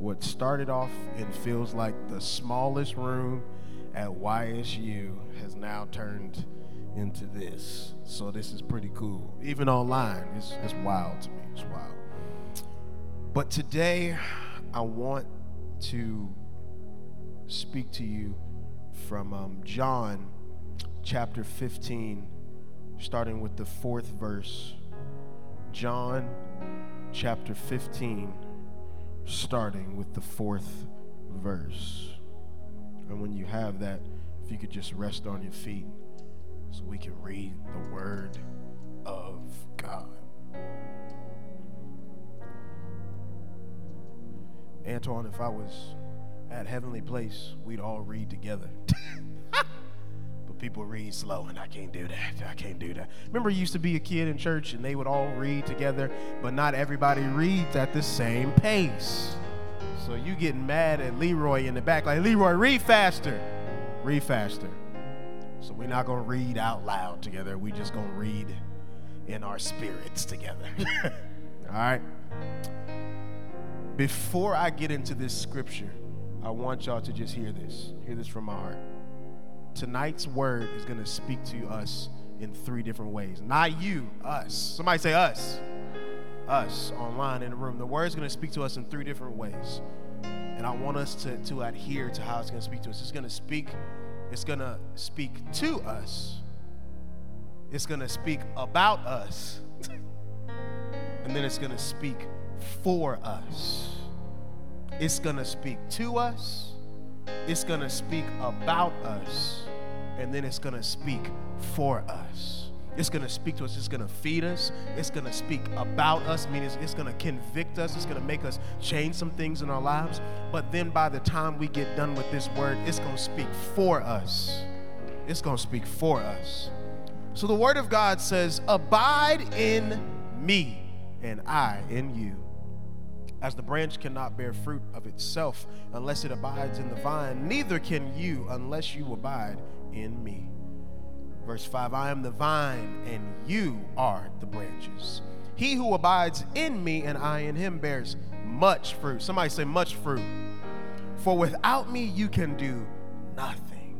what started off and feels like the smallest room at YSU has now turned into this. So this is pretty cool. Even online, it's, it's wild to me. It's wild. But today, I want to speak to you from um, John chapter 15, starting with the fourth verse. John chapter 15, starting with the fourth verse. And when you have that, if you could just rest on your feet so we can read the word of God. Antoine, if I was at Heavenly Place, we'd all read together. people read slow, and I can't do that. I can't do that. Remember, you used to be a kid in church, and they would all read together, but not everybody reads at the same pace. So you getting mad at Leroy in the back, like, Leroy, read faster. Read faster. So we're not going to read out loud together. We're just going to read in our spirits together. All right? Before I get into this scripture, I want y'all to just hear this. Hear this from my heart. Tonight's word is going to speak to us in three different ways. Not you, us. Somebody say us. Us online in the room. The word is going to speak to us in three different ways. And I want us to, to adhere to how it's going to speak to us. It's going to speak it's going to speak to us. It's going to speak about us. and then it's going to speak for us. It's going to speak to us. It's going to speak about us. And then it's going to speak for us. It's going to speak to us. It's going to feed us. It's going to speak about us, meaning it's, it's going to convict us. It's going to make us change some things in our lives. But then by the time we get done with this word, it's going to speak for us. It's going to speak for us. So the word of God says, Abide in me, and I in you. As the branch cannot bear fruit of itself unless it abides in the vine, neither can you unless you abide in me. Verse 5 I am the vine, and you are the branches. He who abides in me and I in him bears much fruit. Somebody say, much fruit. For without me, you can do nothing.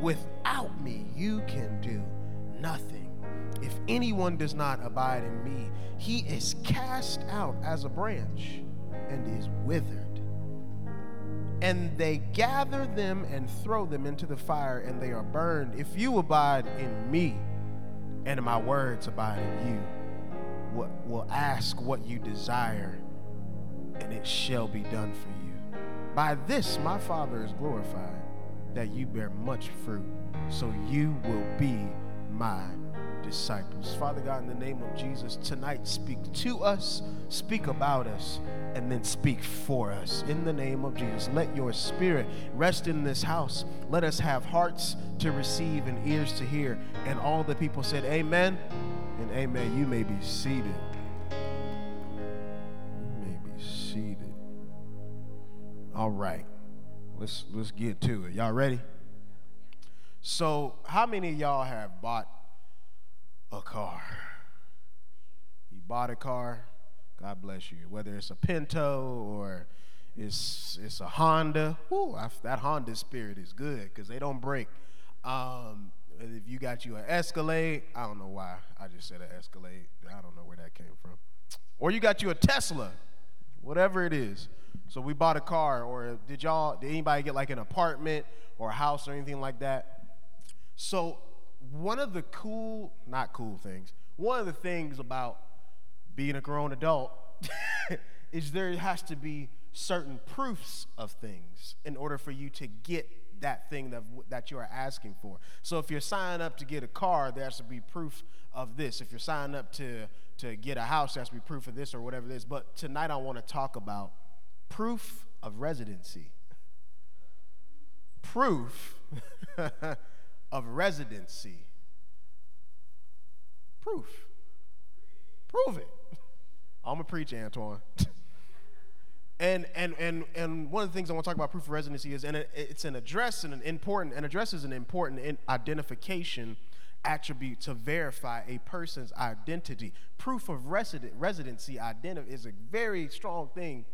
Without me, you can do nothing. Anyone does not abide in me, he is cast out as a branch and is withered and they gather them and throw them into the fire, and they are burned. If you abide in me, and my words abide in you, will, will ask what you desire, and it shall be done for you. By this my Father is glorified, that you bear much fruit, so you will be my disciples. Father God, in the name of Jesus, tonight speak to us, speak about us, and then speak for us. In the name of Jesus, let your spirit rest in this house. Let us have hearts to receive and ears to hear. And all the people said, Amen and Amen. You may be seated. You may be seated. All right. Let's let's get to it. Y'all ready? So, how many of y'all have bought a car. You bought a car, God bless you. Whether it's a Pinto or it's it's a Honda, whoo, I, that Honda spirit is good because they don't break. Um, if you got you an Escalade, I don't know why I just said an Escalade. I don't know where that came from. Or you got you a Tesla, whatever it is. So we bought a car, or did y'all? Did anybody get like an apartment or a house or anything like that? So one of the cool, not cool things, one of the things about being a grown adult is there has to be certain proofs of things in order for you to get that thing that, that you are asking for. So if you're signing up to get a car, there has to be proof of this. If you're signing up to, to get a house, there has to be proof of this or whatever it is. But tonight I want to talk about proof of residency. Proof of residency. Proof. Prove it. I'm gonna preach, Antoine. and and and and one of the things I want to talk about proof of residency is, and it, it's an address and an important, an address is an important identification attribute to verify a person's identity. Proof of resident, residency identity is a very strong thing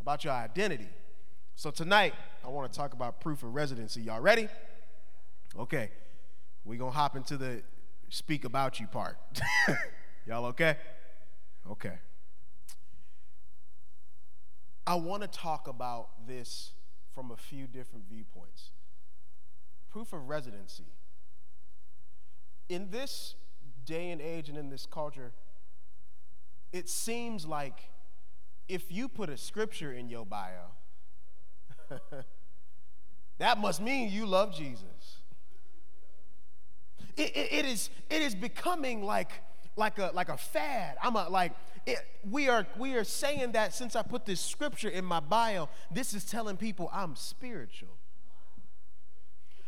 about your identity. So tonight, I want to talk about proof of residency. Y'all ready? Okay. We're going to hop into the speak about you part. Y'all okay? Okay. I want to talk about this from a few different viewpoints. Proof of residency. In this day and age and in this culture, it seems like if you put a scripture in your bio, that must mean you love Jesus. It, it, it, is, it is becoming like, like, a, like a fad. I'm a, like, it, we, are, we are saying that since I put this scripture in my bio, this is telling people I'm spiritual.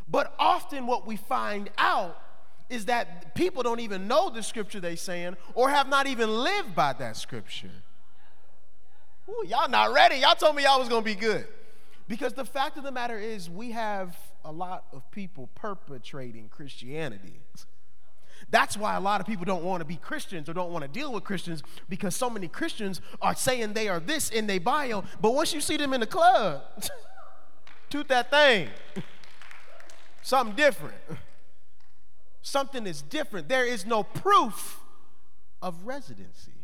But often what we find out is that people don't even know the scripture they're saying or have not even lived by that scripture. Ooh, y'all not ready. Y'all told me y'all was to be good. Because the fact of the matter is, we have a lot of people perpetrating Christianity. That's why a lot of people don't want to be Christians or don't want to deal with Christians because so many Christians are saying they are this in their bio, but once you see them in the club, toot that thing. Something different. Something is different. There is no proof of residency.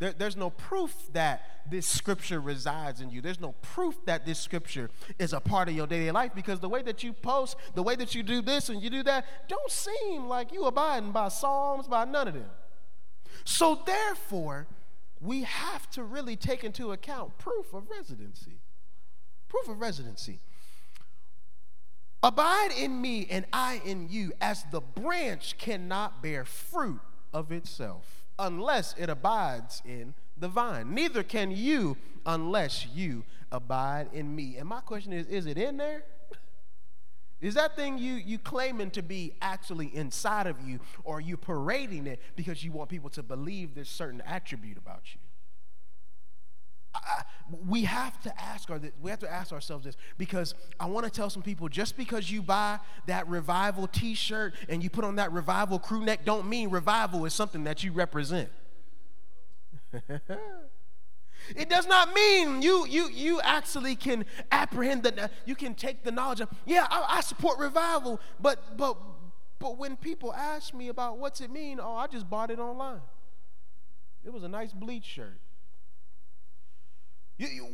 There, there's no proof that this scripture resides in you. There's no proof that this scripture is a part of your daily life because the way that you post, the way that you do this and you do that, don't seem like you abiding by Psalms, by none of them. So therefore, we have to really take into account proof of residency. Proof of residency. Abide in me and I in you, as the branch cannot bear fruit of itself unless it abides in the vine. Neither can you unless you abide in me. And my question is is it in there? Is that thing you you claiming to be actually inside of you, or are you parading it because you want people to believe this certain attribute about you? We have to ask our, we have to ask ourselves this because I want to tell some people just because you buy that revival T-shirt and you put on that revival crew neck, don't mean revival is something that you represent. it does not mean you you you actually can apprehend that you can take the knowledge of yeah I, I support revival, but but but when people ask me about what's it mean, oh I just bought it online. It was a nice bleach shirt. You, you,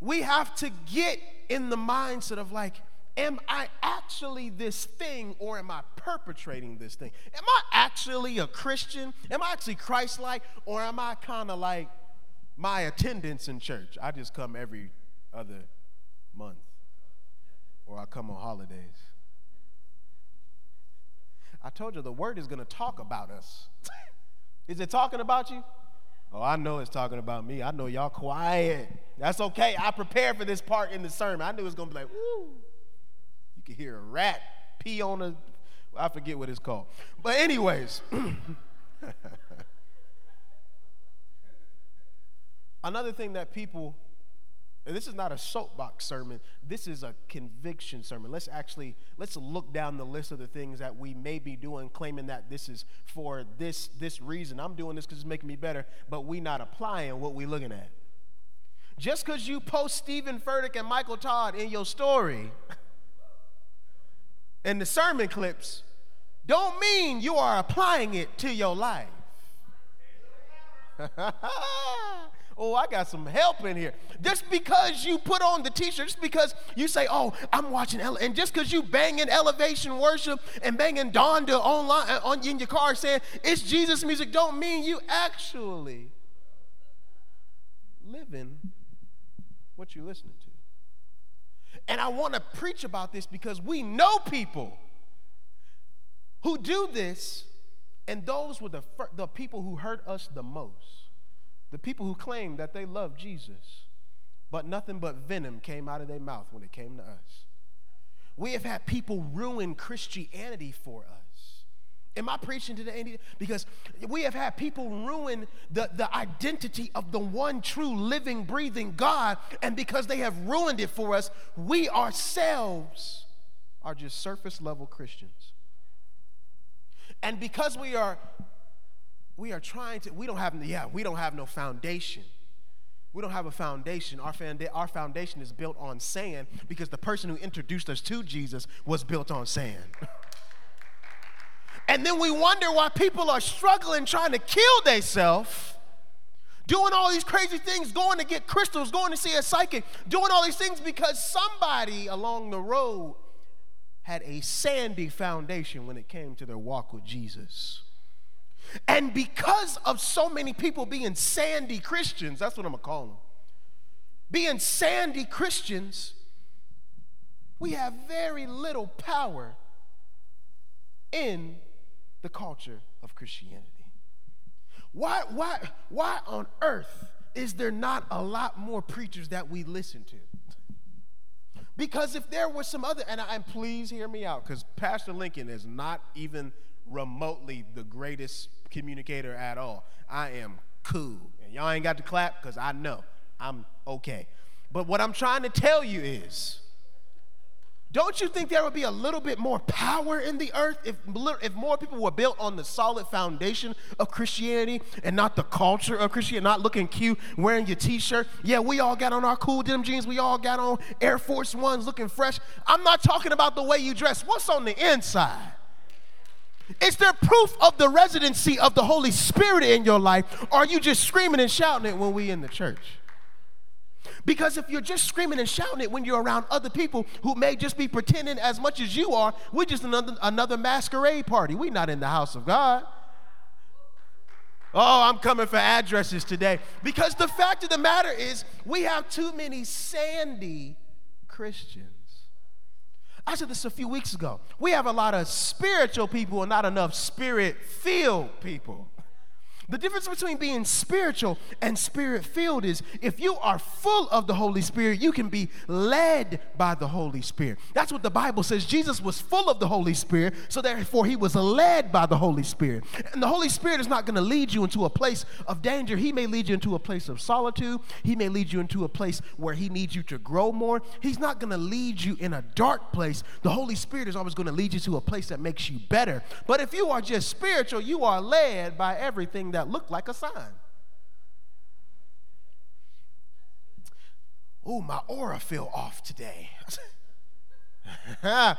we have to get in the mindset of like, am I actually this thing or am I perpetrating this thing? Am I actually a Christian? Am I actually Christ like? Or am I kind of like my attendance in church? I just come every other month or I come on holidays. I told you the word is going to talk about us. is it talking about you? Oh, I know it's talking about me. I know y'all quiet. That's okay. I prepared for this part in the sermon. I knew it was going to be like, woo. You could hear a rat pee on a, I forget what it's called. But, anyways, another thing that people and this is not a soapbox sermon. This is a conviction sermon. Let's actually let's look down the list of the things that we may be doing, claiming that this is for this this reason. I'm doing this because it's making me better, but we not applying what we looking at. Just because you post Stephen Furtick and Michael Todd in your story and the sermon clips, don't mean you are applying it to your life. Oh, I got some help in here. Just because you put on the t-shirt, just because you say, oh, I'm watching, ele-, and just because you banging elevation worship and banging Donda online uh, on, in your car saying it's Jesus music, don't mean you actually living what you're listening to. And I want to preach about this because we know people who do this, and those were the, the people who hurt us the most. The people who claim that they love Jesus, but nothing but venom came out of their mouth when it came to us. We have had people ruin Christianity for us. Am I preaching to the today? Because we have had people ruin the, the identity of the one true living, breathing God, and because they have ruined it for us, we ourselves are just surface level Christians. And because we are we are trying to, we don't have, yeah, we don't have no foundation. We don't have a foundation. Our, founda- our foundation is built on sand because the person who introduced us to Jesus was built on sand. and then we wonder why people are struggling trying to kill themselves, doing all these crazy things, going to get crystals, going to see a psychic, doing all these things because somebody along the road had a sandy foundation when it came to their walk with Jesus. And because of so many people being sandy Christians, that's what I'm gonna call them, being sandy Christians, we have very little power in the culture of Christianity. Why, why, why on earth is there not a lot more preachers that we listen to? Because if there was some other, and, I, and please hear me out, because Pastor Lincoln is not even remotely the greatest communicator at all. I am cool. And y'all ain't got to clap because I know I'm okay. But what I'm trying to tell you is, don't you think there would be a little bit more power in the earth if, if more people were built on the solid foundation of Christianity and not the culture of Christianity, not looking cute, wearing your t shirt? Yeah, we all got on our cool denim jeans. We all got on Air Force Ones looking fresh. I'm not talking about the way you dress. What's on the inside? Is there proof of the residency of the Holy Spirit in your life? Or are you just screaming and shouting it when we in the church? Because if you're just screaming and shouting it when you're around other people who may just be pretending as much as you are, we're just another, another masquerade party. We're not in the house of God. Oh, I'm coming for addresses today. Because the fact of the matter is, we have too many sandy Christians. I said this a few weeks ago. We have a lot of spiritual people and not enough spirit filled people. The difference between being spiritual and spirit filled is if you are full of the Holy Spirit, you can be led by the Holy Spirit. That's what the Bible says. Jesus was full of the Holy Spirit, so therefore he was led by the Holy Spirit. And the Holy Spirit is not going to lead you into a place of danger. He may lead you into a place of solitude, He may lead you into a place where He needs you to grow more. He's not going to lead you in a dark place. The Holy Spirit is always going to lead you to a place that makes you better. But if you are just spiritual, you are led by everything that that looked like a sign. Oh, my aura feel off today.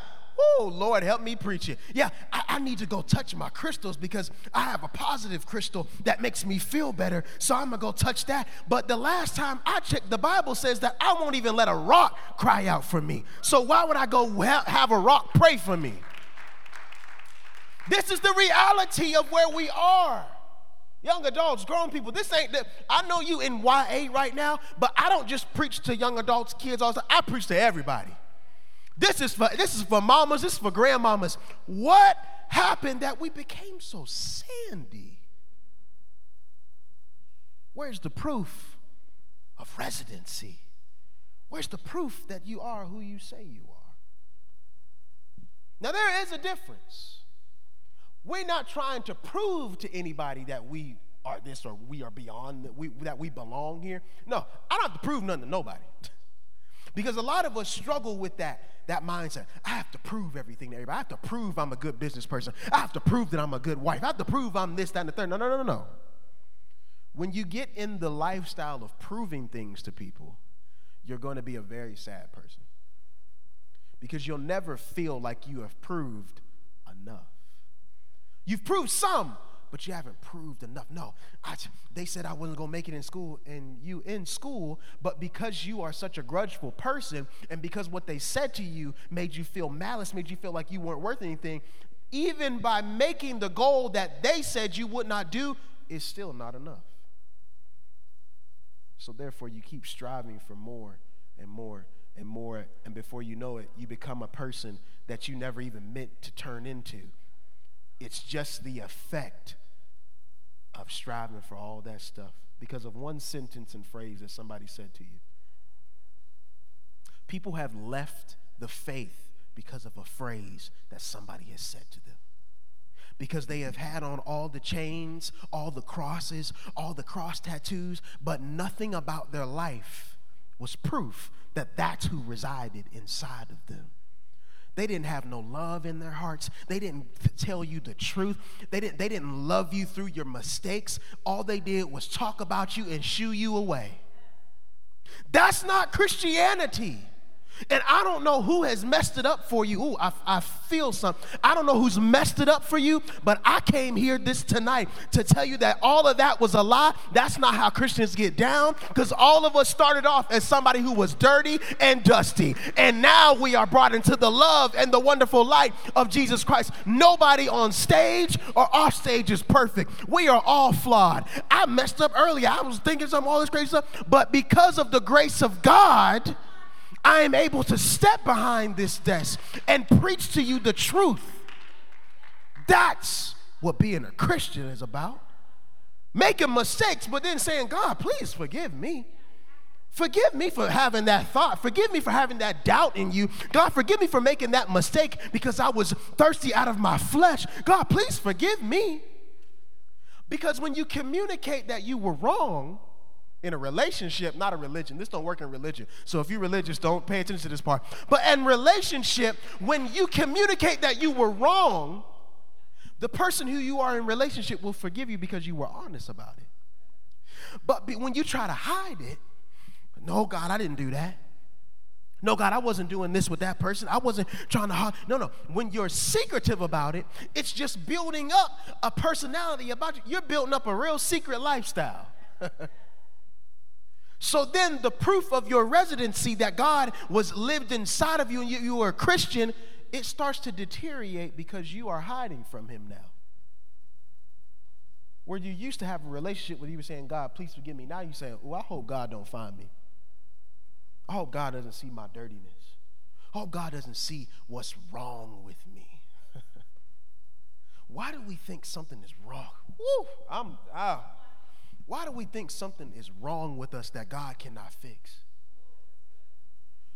Oh, Lord, help me preach it. Yeah, I, I, need to go touch my crystals because I have a positive crystal that makes me feel better. So I'm going to go touch that. But the last time I checked, the Bible says that I won't even let a rock cry out for me. So why would I go have a rock pray for me? This is the reality of where we are. Young adults, grown people, this ain't that. I know you in YA right now, but I don't just preach to young adults, kids, all the time. I preach to everybody. This is for this is for mamas, this is for grandmamas. What happened that we became so sandy? Where's the proof of residency? Where's the proof that you are who you say you are? Now, there is a difference. We're not trying to prove to anybody that we are this or we are beyond, that we, that we belong here. No, I don't have to prove nothing to nobody. because a lot of us struggle with that, that mindset. I have to prove everything to everybody. I have to prove I'm a good business person. I have to prove that I'm a good wife. I have to prove I'm this, that, and the third. No, no, no, no, no. When you get in the lifestyle of proving things to people, you're going to be a very sad person. Because you'll never feel like you have proved. You've proved some, but you haven't proved enough. No, I, they said I wasn't going to make it in school, and you in school, but because you are such a grudgeful person, and because what they said to you made you feel malice, made you feel like you weren't worth anything, even by making the goal that they said you would not do, is still not enough. So therefore, you keep striving for more and more and more, and before you know it, you become a person that you never even meant to turn into. It's just the effect of striving for all that stuff because of one sentence and phrase that somebody said to you. People have left the faith because of a phrase that somebody has said to them. Because they have had on all the chains, all the crosses, all the cross tattoos, but nothing about their life was proof that that's who resided inside of them. They didn't have no love in their hearts. They didn't tell you the truth. They didn't, they didn't love you through your mistakes. All they did was talk about you and shoo you away. That's not Christianity. And I don't know who has messed it up for you. Ooh, I, I feel something. I don't know who's messed it up for you, but I came here this tonight to tell you that all of that was a lie. That's not how Christians get down, because all of us started off as somebody who was dirty and dusty. And now we are brought into the love and the wonderful light of Jesus Christ. Nobody on stage or off stage is perfect. We are all flawed. I messed up earlier. I was thinking some all this crazy stuff, but because of the grace of God, I am able to step behind this desk and preach to you the truth. That's what being a Christian is about. Making mistakes, but then saying, God, please forgive me. Forgive me for having that thought. Forgive me for having that doubt in you. God, forgive me for making that mistake because I was thirsty out of my flesh. God, please forgive me. Because when you communicate that you were wrong, in a relationship, not a religion. This don't work in religion. So if you're religious, don't pay attention to this part. But in relationship, when you communicate that you were wrong, the person who you are in relationship will forgive you because you were honest about it. But when you try to hide it, no, God, I didn't do that. No, God, I wasn't doing this with that person. I wasn't trying to hide. No, no. When you're secretive about it, it's just building up a personality about you. You're building up a real secret lifestyle. So then the proof of your residency that God was lived inside of you and you, you were a Christian, it starts to deteriorate because you are hiding from him now. Where you used to have a relationship with you were saying, God, please forgive me. Now you're saying, oh, I hope God don't find me. I hope God doesn't see my dirtiness. I hope God doesn't see what's wrong with me. Why do we think something is wrong? Woo, I'm, ah. Why do we think something is wrong with us that God cannot fix?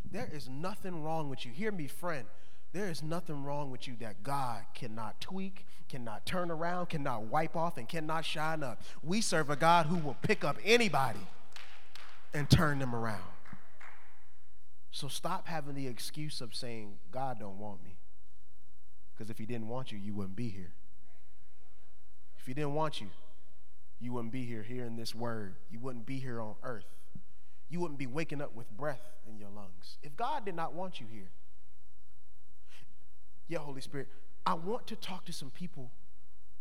There is nothing wrong with you. Hear me, friend. There is nothing wrong with you that God cannot tweak, cannot turn around, cannot wipe off, and cannot shine up. We serve a God who will pick up anybody and turn them around. So stop having the excuse of saying, God don't want me. Because if he didn't want you, you wouldn't be here. If he didn't want you, you wouldn't be here hearing this word. You wouldn't be here on earth. You wouldn't be waking up with breath in your lungs. If God did not want you here, yeah, Holy Spirit, I want to talk to some people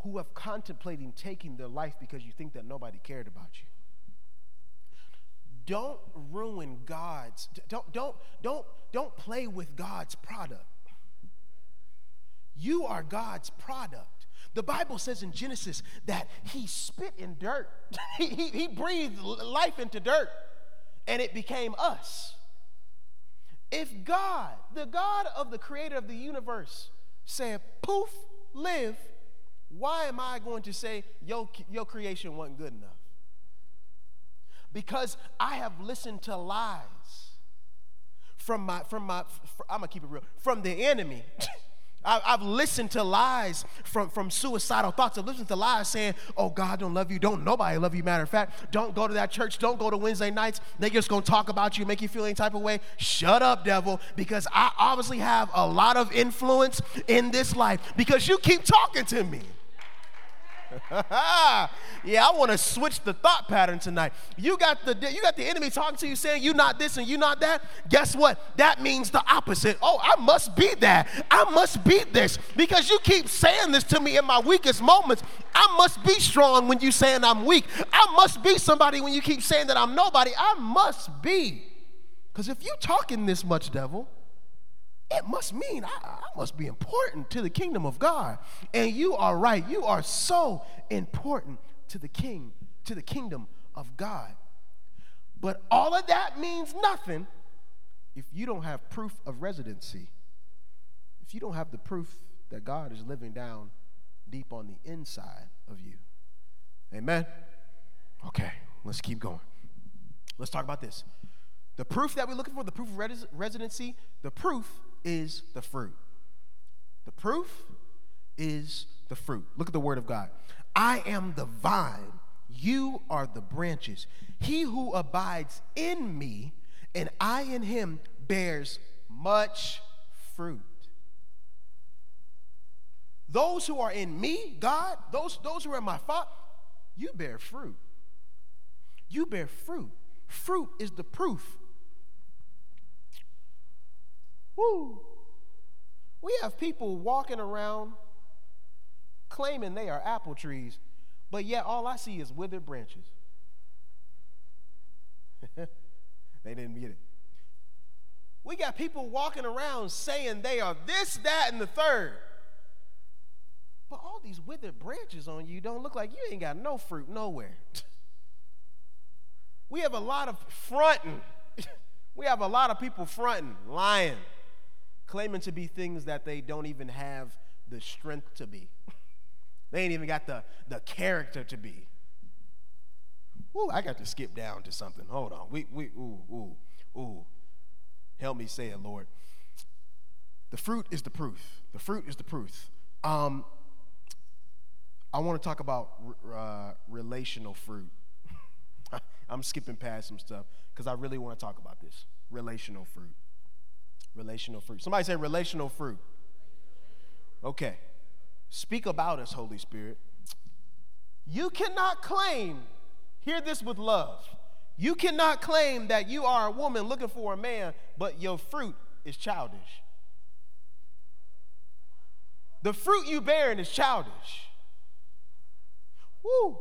who have contemplating taking their life because you think that nobody cared about you. Don't ruin God's don't don't don't don't play with God's product. You are God's product. The Bible says in Genesis that he spit in dirt, he, he, he breathed life into dirt, and it became us. If God, the God of the creator of the universe, said, poof, live, why am I going to say your, your creation wasn't good enough? Because I have listened to lies from my, from my, I'm gonna keep it real, from the enemy. I, have listened to lies from, from suicidal thoughts. I've listened to lies saying, oh, God don't love you. Don't nobody love you. Matter of fact, don't go to that church. Don't go to Wednesday nights. They're just going to talk about you, make you feel any type of way. Shut up, devil, because I obviously have a lot of influence in this life because you keep talking to me. yeah, I want to switch the thought pattern tonight. You got the you got the enemy talking to you saying you not this and you not that. Guess what? That means the opposite. Oh, I must be that. I must be this because you keep saying this to me in my weakest moments. I must be strong when you saying I'm weak. I must be somebody when you keep saying that I'm nobody. I must be. Because if you talking this much, devil, it must mean I, I, must be important to the kingdom of God. And you are right. You are so important to the king, to the kingdom of God. But all of that means nothing if you don't have proof of residency. If you don't have the proof that God is living down deep on the inside of you. Amen? Okay, let's keep going. Let's talk about this. The proof that we're looking for, the proof of res- residency, the proof is the fruit. The proof is the fruit. Look at the word of God. I am the vine, you are the branches. He who abides in me and I in him bears much fruit. Those who are in me, God, those, those who are in my father, you bear fruit. You bear fruit. Fruit is the proof. Woo! We have people walking around claiming they are apple trees, but yet all I see is withered branches. they didn't get it. We got people walking around saying they are this, that, and the third. But all these withered branches on you don't look like you ain't got no fruit nowhere. we have a lot of fronting. we have a lot of people fronting, lying, claiming to be things that they don't even have the strength to be. they ain't even got the, the character to be. Ooh, I got to skip down to something. Hold on. We, we, ooh, ooh, ooh. Help me say it, Lord. The fruit is the proof. The fruit is the proof. Um, I want to talk about uh, relational fruit. I'm skipping past some stuff because I really want to talk about this. Relational fruit. Relational fruit. Somebody say relational fruit. Okay. Speak about us, Holy Spirit. You cannot claim, hear this with love. You cannot claim that you are a woman looking for a man, but your fruit is childish. The fruit you bearing is childish. Woo.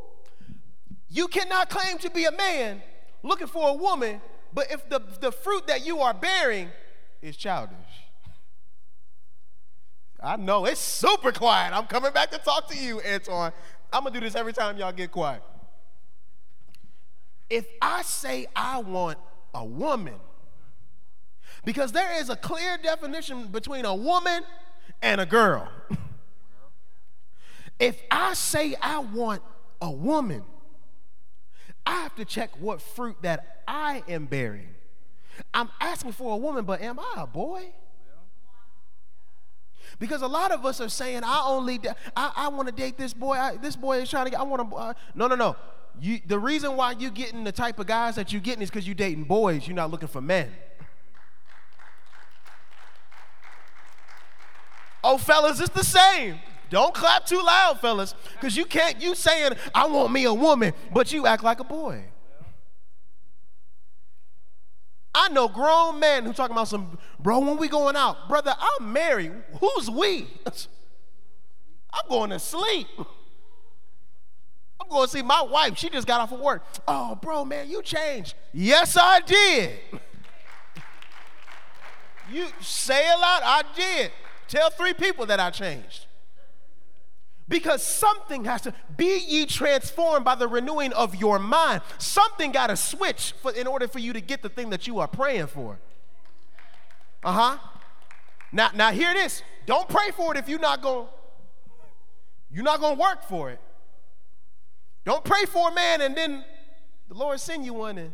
You cannot claim to be a man looking for a woman, but if the, the fruit that you are bearing is childish. I know it's super quiet. I'm coming back to talk to you, Antoine. I'm gonna do this every time y'all get quiet. If I say I want a woman, because there is a clear definition between a woman and a girl. if I say I want a woman, I have to check what fruit that I am bearing. I'm asking for a woman, but am I a boy? Because a lot of us are saying, I only, I, I want to date this boy. I, this boy is trying to get, I want to, uh, no, no, no. You, the reason why you're getting the type of guys that you're getting is because you're dating boys. You're not looking for men. Oh, fellas, it's the same. Don't clap too loud, fellas, because you can't, you saying, I want me a woman, but you act like a boy. I know grown men who talking about some, bro, when we going out, brother, I'm married. Who's we? I'm going to sleep. I'm going to see my wife. She just got off of work. Oh, bro, man, you changed. Yes, I did. you say a lot, I did. Tell three people that I changed. Because something has to be ye transformed by the renewing of your mind. Something got to switch for, in order for you to get the thing that you are praying for. Uh huh. Now, now hear this. Don't pray for it if you're not going. You're not going to work for it. Don't pray for a man and then the Lord send you one and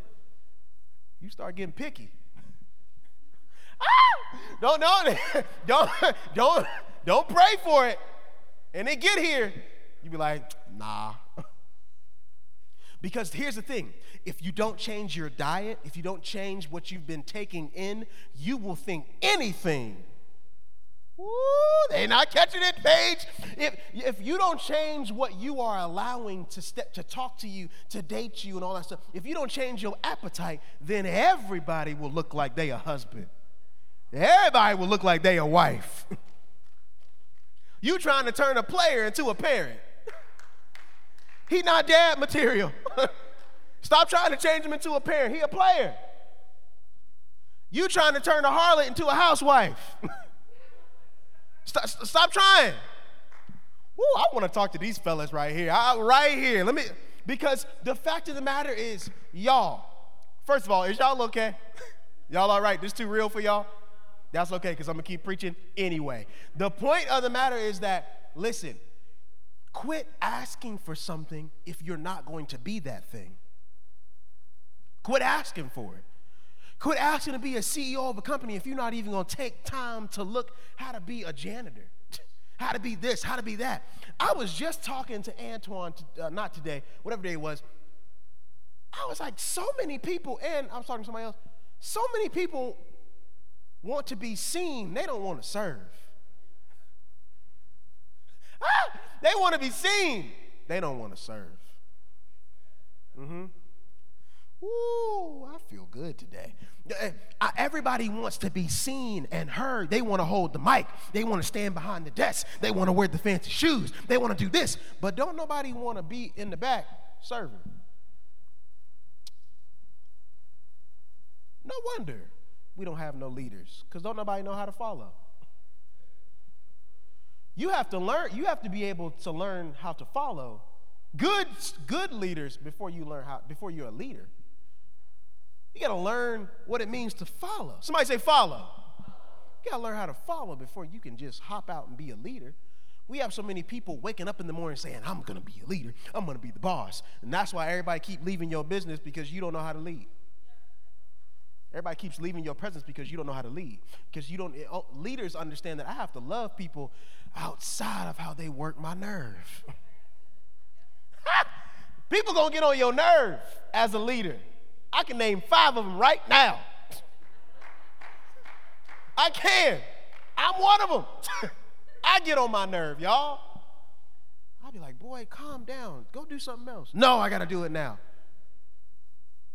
you start getting picky. ah! Don't, don't, don't, don't, don't pray for it and they get here, you be like, nah. because here's the thing if you don't change your diet, if you don't change what you've been taking in, you will think anything. Woo, they not catching it, Paige. If, if you don't change what you are allowing to step to talk to you, to date you, and all that stuff, if you don't change your appetite, then everybody will look like they a husband. Everybody will look like they a wife. You trying to turn a player into a parent. He not dad material. Stop trying to change him into a parent. He a player. You trying to turn a harlot into a housewife. stop, stop trying. Woo, I want to talk to these fellas right here. I, right here. Let me because the fact of the matter is, y'all. First of all, is y'all okay? y'all all right? This too real for y'all? That's okay because I'm going to keep preaching anyway. The point of the matter is that, listen, quit asking for something if you're not going to be that thing. Quit asking for it. Quit asking to be a CEO of a company if you're not even going to take time to look how to be a janitor, how to be this, how to be that. I was just talking to Antoine, uh, not today, whatever day it was. I was like, so many people, and I was talking to somebody else, so many people want to be seen, they don't want to serve. Ah, they want to be seen, they don't want to serve. Mm-hmm. Ooh, I feel good today. Eh, everybody wants to be seen and heard. They want to hold the mic. They want to stand behind the desk. They want to wear the fancy shoes. They want to do this. But don't nobody want to be in the back serving. No wonder we don't have no leaders because don't nobody know how to follow. You have to learn, you have to be able to learn how to follow good, good leaders before you learn how, before you're a leader. You got to learn what it means to follow. Somebody say follow. You got to learn how to follow before you can just hop out and be a leader. We have so many people waking up in the morning saying, I'm to be a leader. I'm to be the boss. And that's why everybody keep leaving your business because you don't know how to lead. Everybody keeps leaving your presence because you don't know how to lead. Because you don't, oh, leaders understand that I have to love people outside of how they work my nerve. people gonna get on your nerve as a leader. I can name five of them right now. I can. I'm one of them. I get on my nerve, y'all. I'll be like, boy, calm down. Go do something else. No, I got to do it now.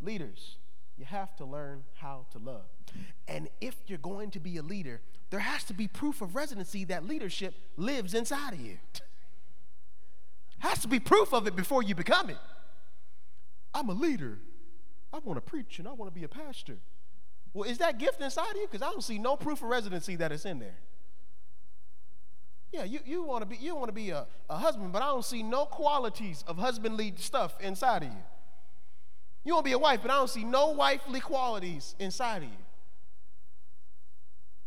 Leaders, you have to learn how to love. And if you're going to be a leader, there has to be proof of residency that leadership lives inside of you. Has to be proof of it before you become it. I'm a leader. I want to preach and I want to be a pastor. Well, is that gift inside of you? Because I don't see no proof of residency that it's in there. Yeah, you, you want to be you want to be a, a husband, but I don't see no qualities of husbandly stuff inside of you. You want to be a wife, but I don't see no wifely qualities inside of you.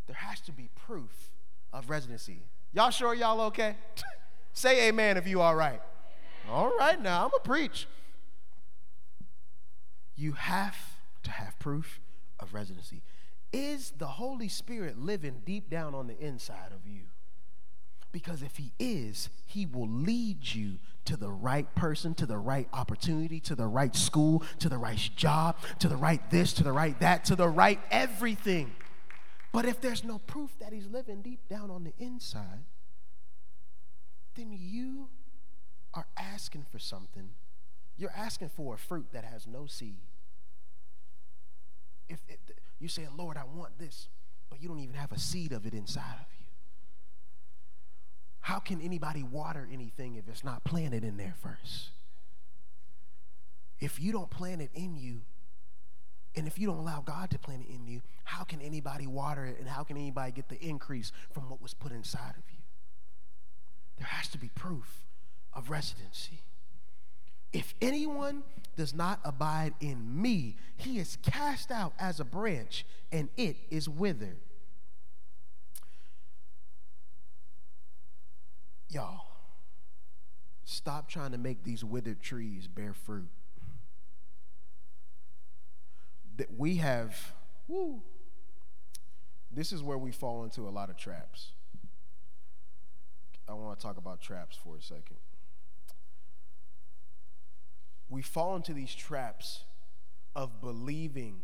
There has to be proof of residency. Y'all sure y'all okay? Say amen if you all right. All right, now I'm going to preach. You have to have proof of residency. Is the Holy Spirit living deep down on the inside of you? Because if He is, He will lead you to the right person, to the right opportunity, to the right school, to the right job, to the right this, to the right that, to the right everything. But if there's no proof that He's living deep down on the inside, then you are asking for something. You're asking for a fruit that has no seed. If it, you're saying, Lord, I want this, but you don't even have a seed of it inside of you. How can anybody water anything if it's not planted in there first? If you don't plant it in you, and if you don't allow God to plant it in you, how can anybody water it and how can anybody get the increase from what was put inside of you? There has to be proof of residency. If anyone does not abide in me, he is cast out as a branch and it is withered. Y'all, stop trying to make these withered trees bear fruit. That we have, woo, this is where we fall into a lot of traps. I want to talk about traps for a second we fall into these traps of believing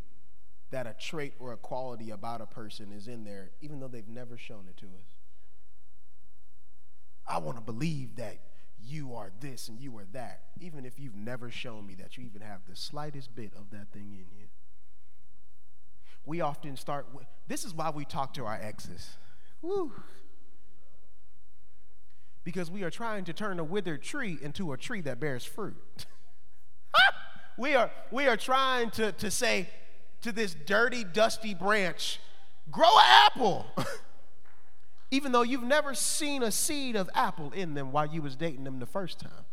that a trait or a quality about a person is in there, even though they've never shown it to us. I want to believe that you are this and you are that, even if you've never shown me that you even have the slightest bit of that thing in you. We often start with this is why we talk to our exes. Woo. Because we are trying to turn a withered tree into a tree that bears fruit. we are, we are trying to, to say to this dirty, dusty branch, grow an apple. Even though you've never seen a seed of apple in them while you was dating them the first time.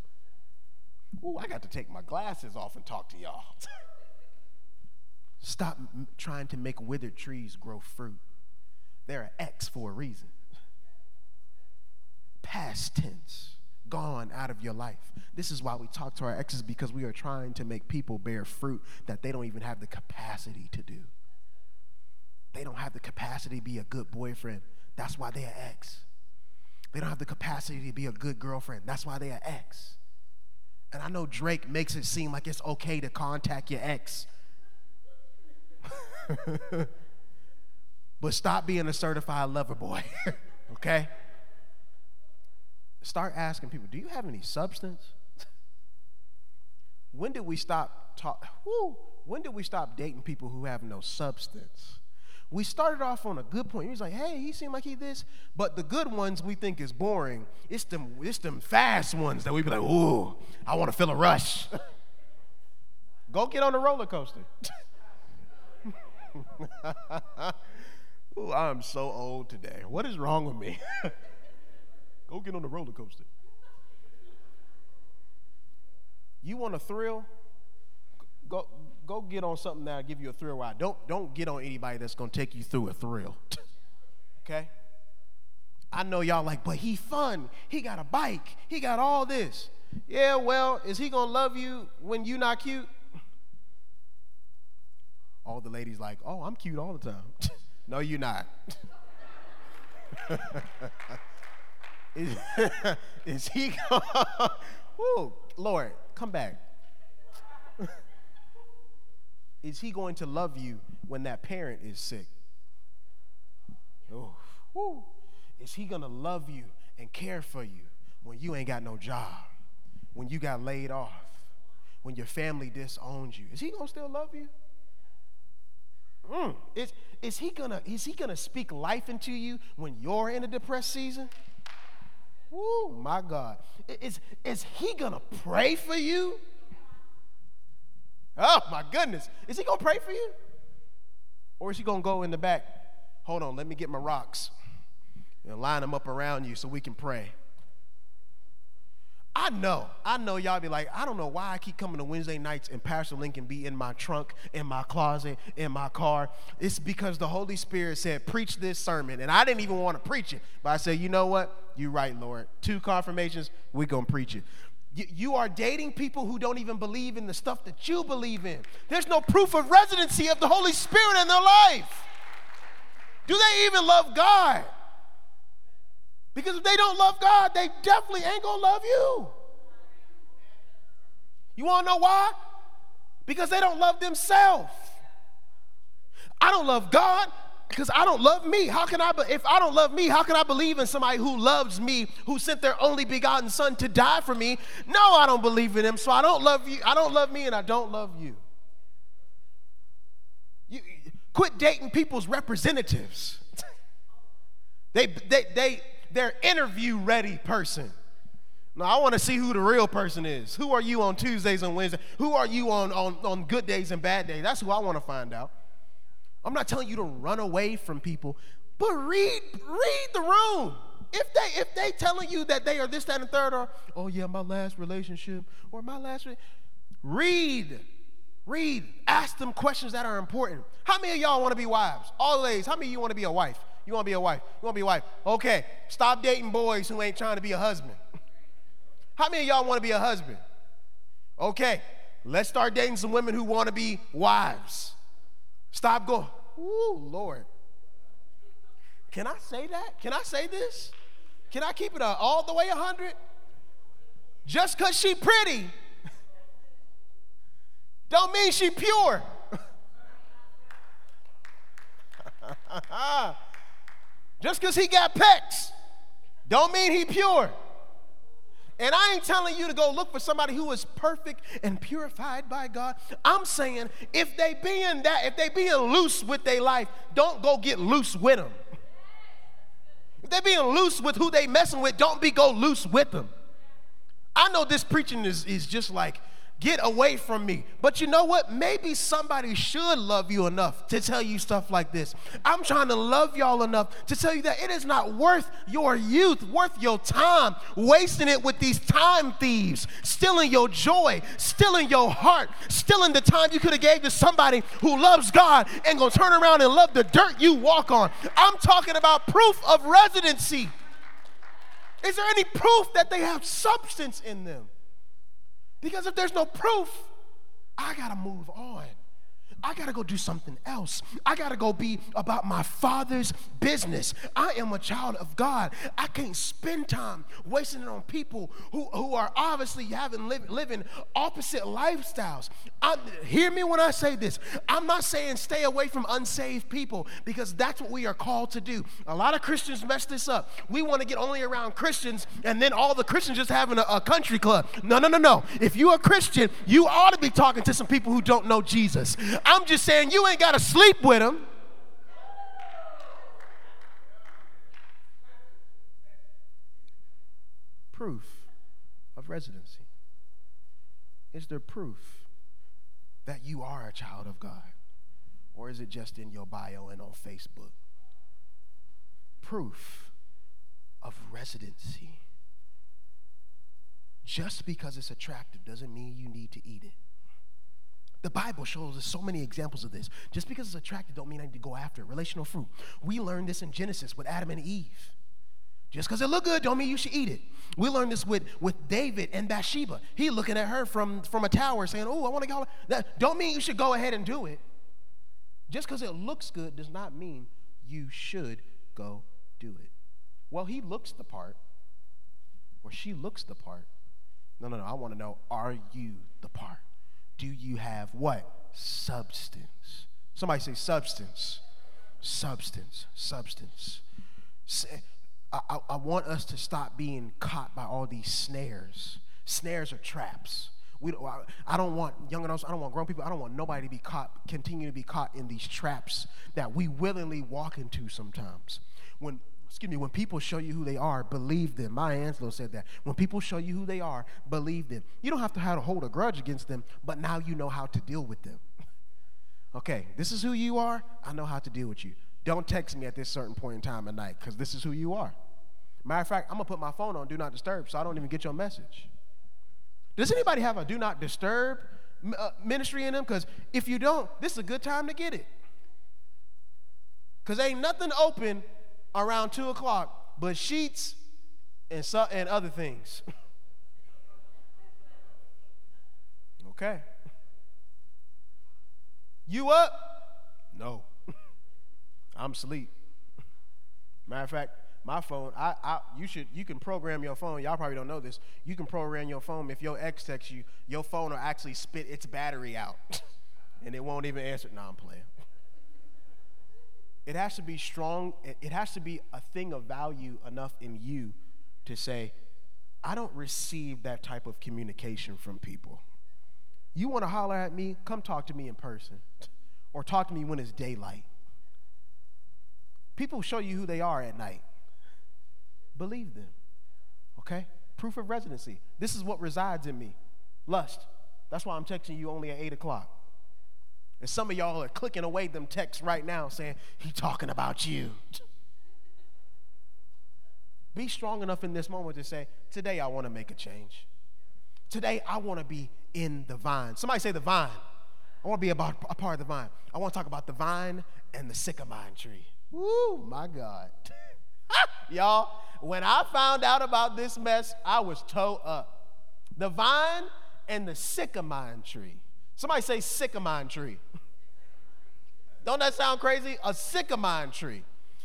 Ooh, I got to take my glasses off and talk to y'all. Stop m- trying to make withered trees grow fruit. They're an X for a reason. Past tense gone out of your life. This is why we talk to our exes because we are trying to make people bear fruit that they don't even have the capacity to do. They don't have the capacity to be a good boyfriend. That's why they're ex. They don't have the capacity to be a good girlfriend. That's why they're ex. And I know Drake makes it seem like it's okay to contact your ex. but stop being a certified lover boy, okay? start asking people, do you have any substance? when did we stop talk? when did we stop dating people who have no substance? We started off on a good point. He was like, hey, he seemed like he this. But the good ones we think is boring. It's them, it's them fast ones that we be like, ooh, I want to feel a rush. Go get on the roller coaster. ooh, I'm so old today. What is wrong with me? Go get on the roller coaster. You want a thrill? Go, go get on something that'll give you a thrill ride. Don't, don't get on anybody that's to take you through a thrill. okay? I know y'all like, but he fun. He got a bike. He got all this. Yeah, well, is he to love you when you not cute? All the ladies like, oh, I'm cute all the time. no, you're not. is, is he going Woo, Lord, come back is he going to love you when that parent is sick? Oh, whoo. Is he going to love you and care for you when you ain't got no job, when you got laid off, when your family disowns you? Is he going to still love you? Mm. Is, is he gonna is he gonna speak life into you when you're in a depressed season? Oh my God. Is, is he gonna pray for you Oh my goodness. Is he going to pray for you? Or is he going to go in the back? Hold on, let me get my rocks and line them up around you so we can pray. I know, I know y'all be like, I don't know why I keep coming to Wednesday nights and Pastor Lincoln be in my trunk, in my closet, in my car. It's because the Holy Spirit said, preach this sermon. And I didn't even want to preach it. But I said, you know what? You're right, Lord. Two confirmations, we're going to preach it. You are dating people who don't even believe in the stuff that you believe in. There's no proof of residency of the Holy Spirit in their life. Do they even love God? Because if they don't love God, they definitely ain't gonna love you. You wanna know why? Because they don't love themselves. I don't love God because I don't love me. How can I, if I don't love me, how can I believe in somebody who loves me, who sent their only begotten son to die for me? No, I don't believe in him, so I don't love you. I don't love me and I don't love you. you quit dating people's representatives. they, they, they, they're interview ready person. No, I want to see who the real person is. Who are you on Tuesdays and Wednesdays? Who are you on, on, on good days and bad days? That's who I want to find out. I'm not telling you to run away from people, but read read the room. If they if they telling you that they are this, that, and third, or oh yeah, my last relationship, or my last re- read. Read. Ask them questions that are important. How many of y'all want to be wives? All ladies, how many of you want to be a wife? You want to be a wife? You want to be a wife? Okay. Stop dating boys who ain't trying to be a husband. How many of y'all want to be a husband? Okay. Let's start dating some women who want to be wives. Stop going, ooh, Lord. Can I say that? Can I say this? Can I keep it all the way 100? Just because she pretty don't mean she pure. Just because he got pecs don't mean he pure. And I ain't telling you to go look for somebody who is perfect and purified by God. I'm saying if they being that, if they being loose with their life, don't go get loose with them. If they being loose with who they messing with, don't be go loose with them. I know this preaching is, is just like Get away from me. But you know what? Maybe somebody should love you enough to tell you stuff like this. I'm trying to love y'all enough to tell you that it is not worth your youth, worth your time, wasting it with these time thieves, stealing your joy, stealing your heart, stealing the time you could have gave to somebody who loves God and gonna turn around and love the dirt you walk on. I'm talking about proof of residency. Is there any proof that they have substance in them? Because if there's no proof, I got to move on. I got to go do something else. I got to go be about my father's business. I am a child of God. I can't spend time wasting it on people who, who are obviously having living opposite lifestyles. I'm, hear me when I say this. I'm not saying stay away from unsaved people because that's what we are called to do. A lot of Christians mess this up. We want to get only around Christians and then all the Christians just having a, a country club. No, no, no, no. If you're a Christian, you ought to be talking to some people who don't know Jesus. I'm just saying you ain't got to sleep with them. Proof of residency. Is there proof that you are a child of God? Or is it just in your bio and on Facebook? Proof of residency. Just because it's attractive doesn't mean you need to eat it. The Bible shows us so many examples of this. Just because it's attractive don't mean I need to go after it. Relational fruit. We learned this in Genesis with Adam and Eve. Just because it look good don't mean you should eat it. We learned this with, with David and Bathsheba. He looking at her from, from a tower saying, oh, I want to go. That don't mean you should go ahead and do it. Just because it looks good does not mean you should go do it. Well, he looks the part, or she looks the part. No, no, no. I want to know are you the part? Do you have what? Substance. Somebody say substance. Substance. Substance. I, I, I want us to stop being caught by all these snares. Snares are traps. We don't, I don't want young adults, I don't want grown people, I don't want nobody to be caught, continue to be caught in these traps that we willingly walk into sometimes. When excuse me, when people show you who they are, believe them. Maya Angelou said that. When people show you who they are, believe them. You don't have to have to hold a grudge against them, but now you know how to deal with them. okay, this is who you are. I know how to deal with you. Don't text me at this certain point in time at night because this is who you are. Matter of fact, I'm gonna put my phone on do not disturb so I don't even get your message. Does anybody have a do not disturb uh, ministry in them? Because if you don't, this is a good time to get it. Because ain't nothing open around 2 o'clock, but sheets and, so, and other things. okay. You up? No. I'm asleep. Matter of fact, my phone, I, I, you should, you can program your phone. Y'all probably don't know this. You can program your phone. If your ex texts you, your phone will actually spit its battery out, and it won't even answer. No, I'm playing it has to be strong, it has to be a thing of value enough in you to say, I don't receive that type of communication from people. You want to holler at me? Come talk to me in person or talk to me when it's daylight. People show you who they are at night. Believe them. Okay? Proof of residency. This is what resides in me lust. That's why I'm texting you only at 8 o'clock. And some of y'all are clicking away them texts right now saying, he talking about you. Be strong enough in this moment to say, today I want to make a change. Today I want to be in the vine. Somebody say the vine. I want to be about a part of the vine. I want to talk about the vine and the sycamore tree. Woo, my God. y'all, when I found out about this mess, I was toe up. The vine and the sycamore tree. Somebody say sycamore tree. Don't that sound crazy? A sycamore tree.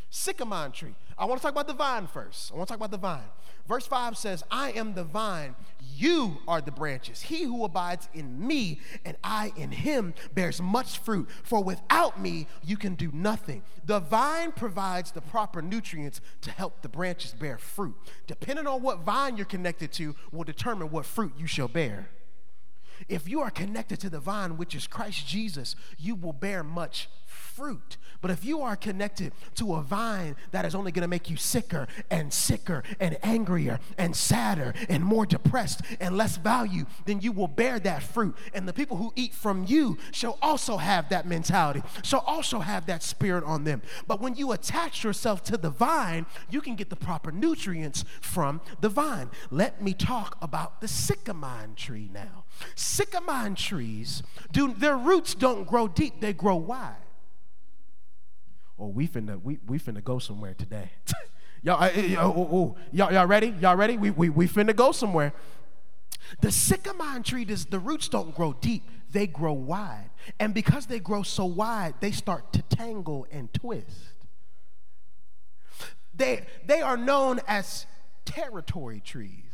Sycamore tree. I want to talk about the vine first. I want to talk about the vine. Verse 5 says, I am the vine, you are the branches. He who abides in me and I in him bears much fruit, for without me you can do nothing. The vine provides the proper nutrients to help the branches bear fruit. Depending on what vine you're connected to, will determine what fruit you shall bear. If you are connected to the vine, which is Christ Jesus, you will bear much fruit. But if you are connected to a vine that is only going to make you sicker and sicker and angrier and sadder and more depressed and less value, then you will bear that fruit. And the people who eat from you shall also have that mentality, shall also have that spirit on them. But when you attach yourself to the vine, you can get the proper nutrients from the vine. Let me talk about the sycamore tree now. Sycamore trees, do, their roots don't grow deep, they grow wide. Oh, we finna, we, we finna go somewhere today. y'all, oh, oh, oh, y'all, y'all ready? Y'all ready? We, we, we finna go somewhere. The sycamore tree, does, the roots don't grow deep, they grow wide. And because they grow so wide, they start to tangle and twist. They, they are known as territory trees.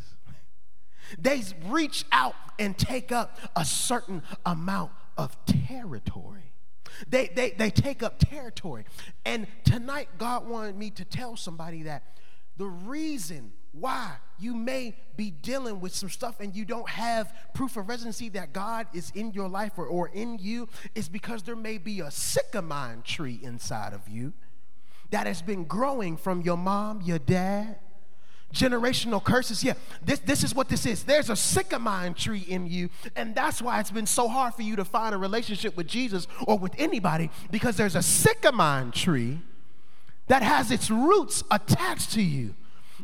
They reach out and take up a certain amount of territory. They, they, they take up territory. And tonight, God wanted me to tell somebody that the reason why you may be dealing with some stuff and you don't have proof of residency that God is in your life or, or in you is because there may be a sycamore tree inside of you that has been growing from your mom, your dad, generational curses. Yeah, this, this is what this is. There's a sycamore tree in you, and that's why it's been so hard for you to find a relationship with Jesus or with anybody because there's a sycamore tree that has its roots attached to you.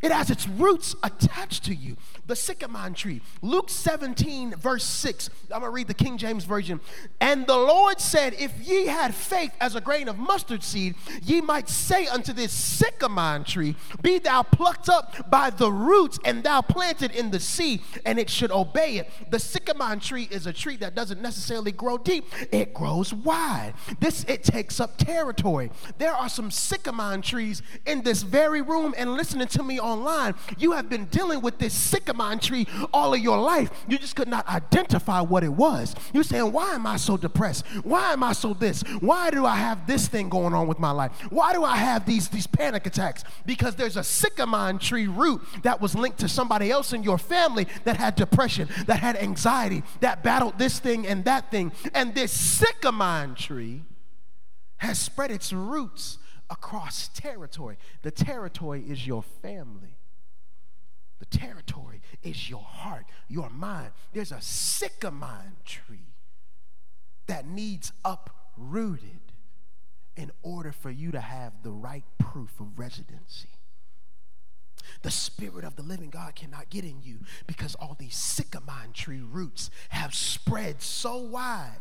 It has its roots attached to you. The sycamore tree. Luke 17, verse 6. I'm going to read the King James Version. And the Lord said, If ye had faith as a grain of mustard seed, ye might say unto this sycamore tree, Be thou plucked up by the roots, and thou planted in the sea, and it should obey it. The sycamore tree is a tree that doesn't necessarily grow deep, it grows wide. This, it takes up territory. There are some sycamore trees in this very room, and listening to me online, you have been dealing with this sycamore tree all of your life. You just could not identify what it was. You're saying, Why am I so depressed? Why am I so this? Why do I have this thing going on with my life? Why do I have these, these panic attacks? Because there's a sycamore tree root that was linked to somebody else in your family that had depression, that had anxiety, that battled this thing and that thing. And this sycamore tree has spread its roots across territory. The territory is your family. The territory is your heart, your mind. There's a sycamore tree that needs uprooted in order for you to have the right proof of residency. The Spirit of the living God cannot get in you because all these sycamore tree roots have spread so wide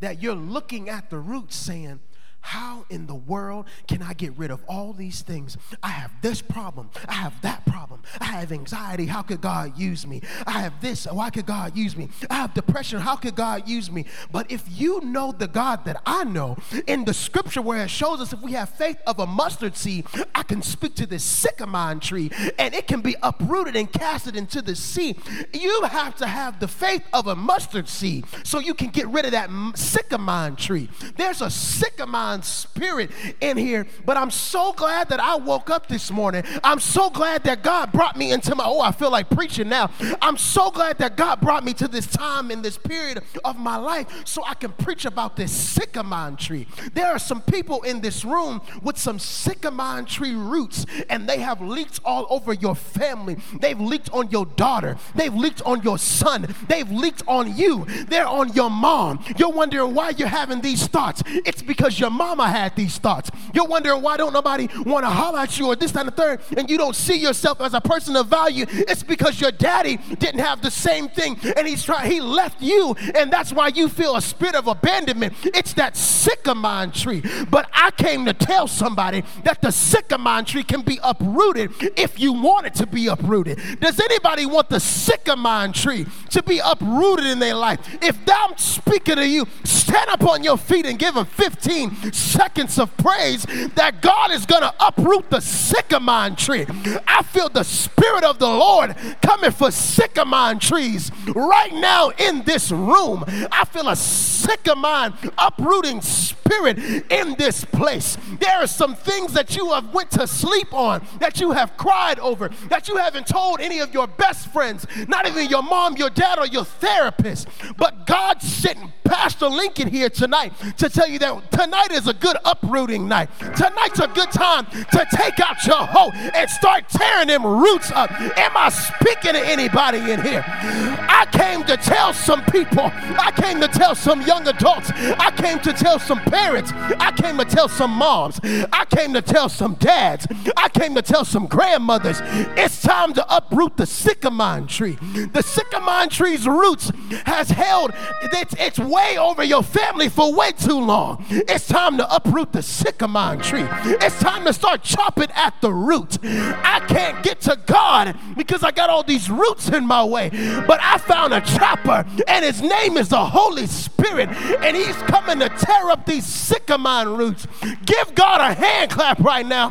that you're looking at the roots saying, how in the world can I get rid of all these things? I have this problem. I have that problem. I have anxiety. How could God use me? I have this. Why could God use me? I have depression. How could God use me? But if you know the God that I know in the scripture where it shows us if we have faith of a mustard seed, I can speak to this sycamore tree and it can be uprooted and casted into the sea. You have to have the faith of a mustard seed so you can get rid of that sycamore tree. There's a sycamore spirit in here. But I'm so glad that I woke up this morning. I'm so glad that God brought me into my, oh, I feel like preaching now. I'm so glad that God brought me to this time in this period of my life so I can preach about this sycamore tree. There are some people in this room with some sycamore tree roots, and they have leaked all over your family. They've leaked on your daughter. They've leaked on your son. They've leaked on you. They're on your mom. You're wondering why you're having these thoughts. It's because your mama had these thoughts. You're wondering why don't nobody want to holler at you or this, and the third, and you don't see yourself as a person of value. It's because your daddy didn't have the same thing, and he's trying. He left you, and that's why you feel a spirit of abandonment. It's that sycamore tree. But I came to tell somebody that the sycamore tree can be uprooted if you want it to be uprooted. Does anybody want the sycamore tree to be uprooted in their life? If I'm speaking to you, stand up on your feet and give them 15 seconds of praise that God is going to uproot the sycamore tree. I feel the Spirit of the Lord coming for sycamore trees right now in this room. I feel a sycamore uprooting spirit in this place. There are some things that you have went to sleep on, that you have cried over, that you haven't told any of your best friends, not even your mom, your dad, or your therapist. But God sent Pastor Lincoln here tonight to tell you that tonight is a good uprooting night. Tonight's a good time to take out your hoe and start tearing them roots up. Am I speaking to anybody in here? I came to tell some people, I came to tell some young adults, I came to tell some parents, I came to tell some moms, I came to tell some dads, I came to tell some grandmothers. It's time to uproot the sycamore tree. The sycamore tree's roots has held, it's, it's way over your family for way too long. It's time time to uproot the sycamore tree. It's time to start chopping at the root. I can't get to God because I got all these roots in my way. But I found a chopper, and his name is the Holy Spirit, and he's coming to tear up these sycamore roots. Give God a hand clap right now.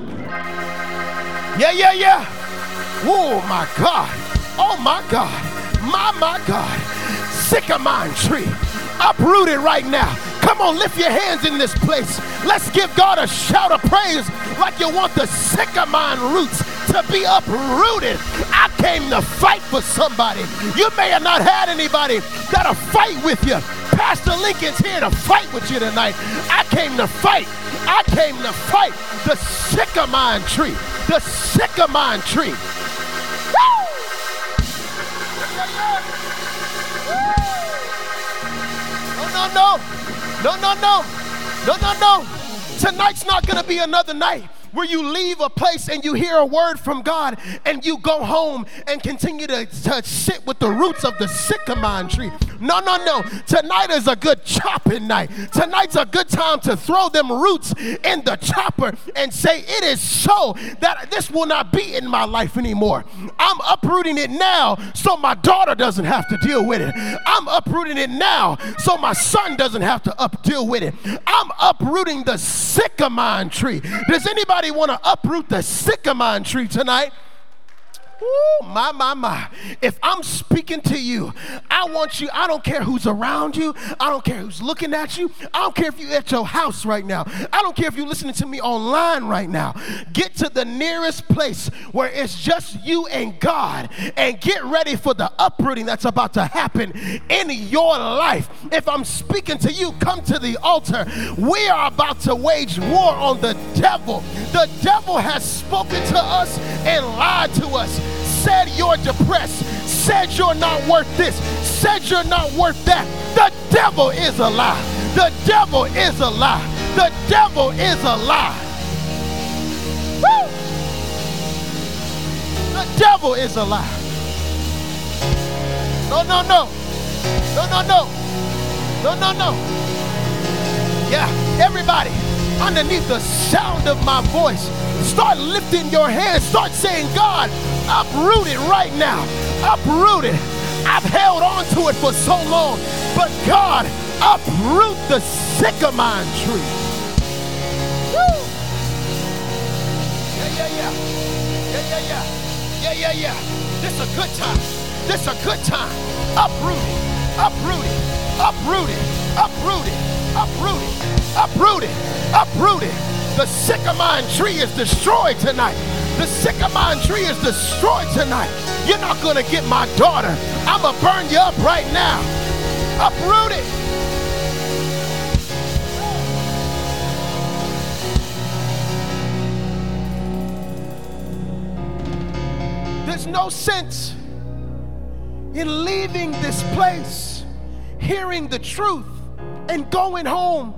Yeah, yeah, yeah. Oh my God. Oh my God. My, my God. Sycamore tree. Uprooted right now. Come on, lift your hands in this place. Let's give God a shout of praise like you want the sycamore roots to be uprooted. I came to fight for somebody. You may have not had anybody that'll fight with you. Pastor Lincoln's here to fight with you tonight. I came to fight. I came to fight the sycamore tree. The sycamore tree. Woo! No, no, no. No, no, no. No, no, no. Tonight's not going to be another night where you leave a place and you hear a word from God and you go home and continue to, to sit with the roots of the sycamore tree. No, no, no. Tonight is a good chopping night. Tonight's a good time to throw them roots in the chopper and say, It is so that this will not be in my life anymore. I'm uprooting it now so my daughter doesn't have to deal with it. I'm uprooting it now so my son doesn't have to up deal with it. I'm uprooting the sycamore tree. Does anybody Anybody want to uproot the sycamore tree tonight? My, my, my. If I'm speaking to you, I want you, I don't care who's around you. I don't care who's looking at you. I don't care if you're at your house right now. I don't care if you're listening to me online right now. Get to the nearest place where it's just you and God and get ready for the uprooting that's about to happen in your life. If I'm speaking to you, come to the altar. We are about to wage war on the devil. The devil has spoken to us and lied to us said you're depressed, said you're not worth this, said you're not worth that. The devil is a lie. The devil is a lie. The devil is a lie. Woo! The devil is a lie. No, no, no. No, no, no. No, no, no. Yeah, everybody, underneath the sound of my voice, start lifting your hands. Start saying, God, uproot it right now. Uproot it. I've held on to it for so long. But God, uproot the sycamore tree. Woo! Yeah, yeah, yeah. Yeah, yeah, yeah. Yeah, yeah, yeah. This a good time. This a good time. Uproot it. Uproot it. Uproot it. Uproot it. Uproot uprooted, uprooted. it. Uproot it. The sycamore tree is destroyed tonight. The sycamore tree is destroyed tonight. You're not going to get my daughter. I'm going to burn you up right now. Uprooted. There's no sense in leaving this place, hearing the truth, and going home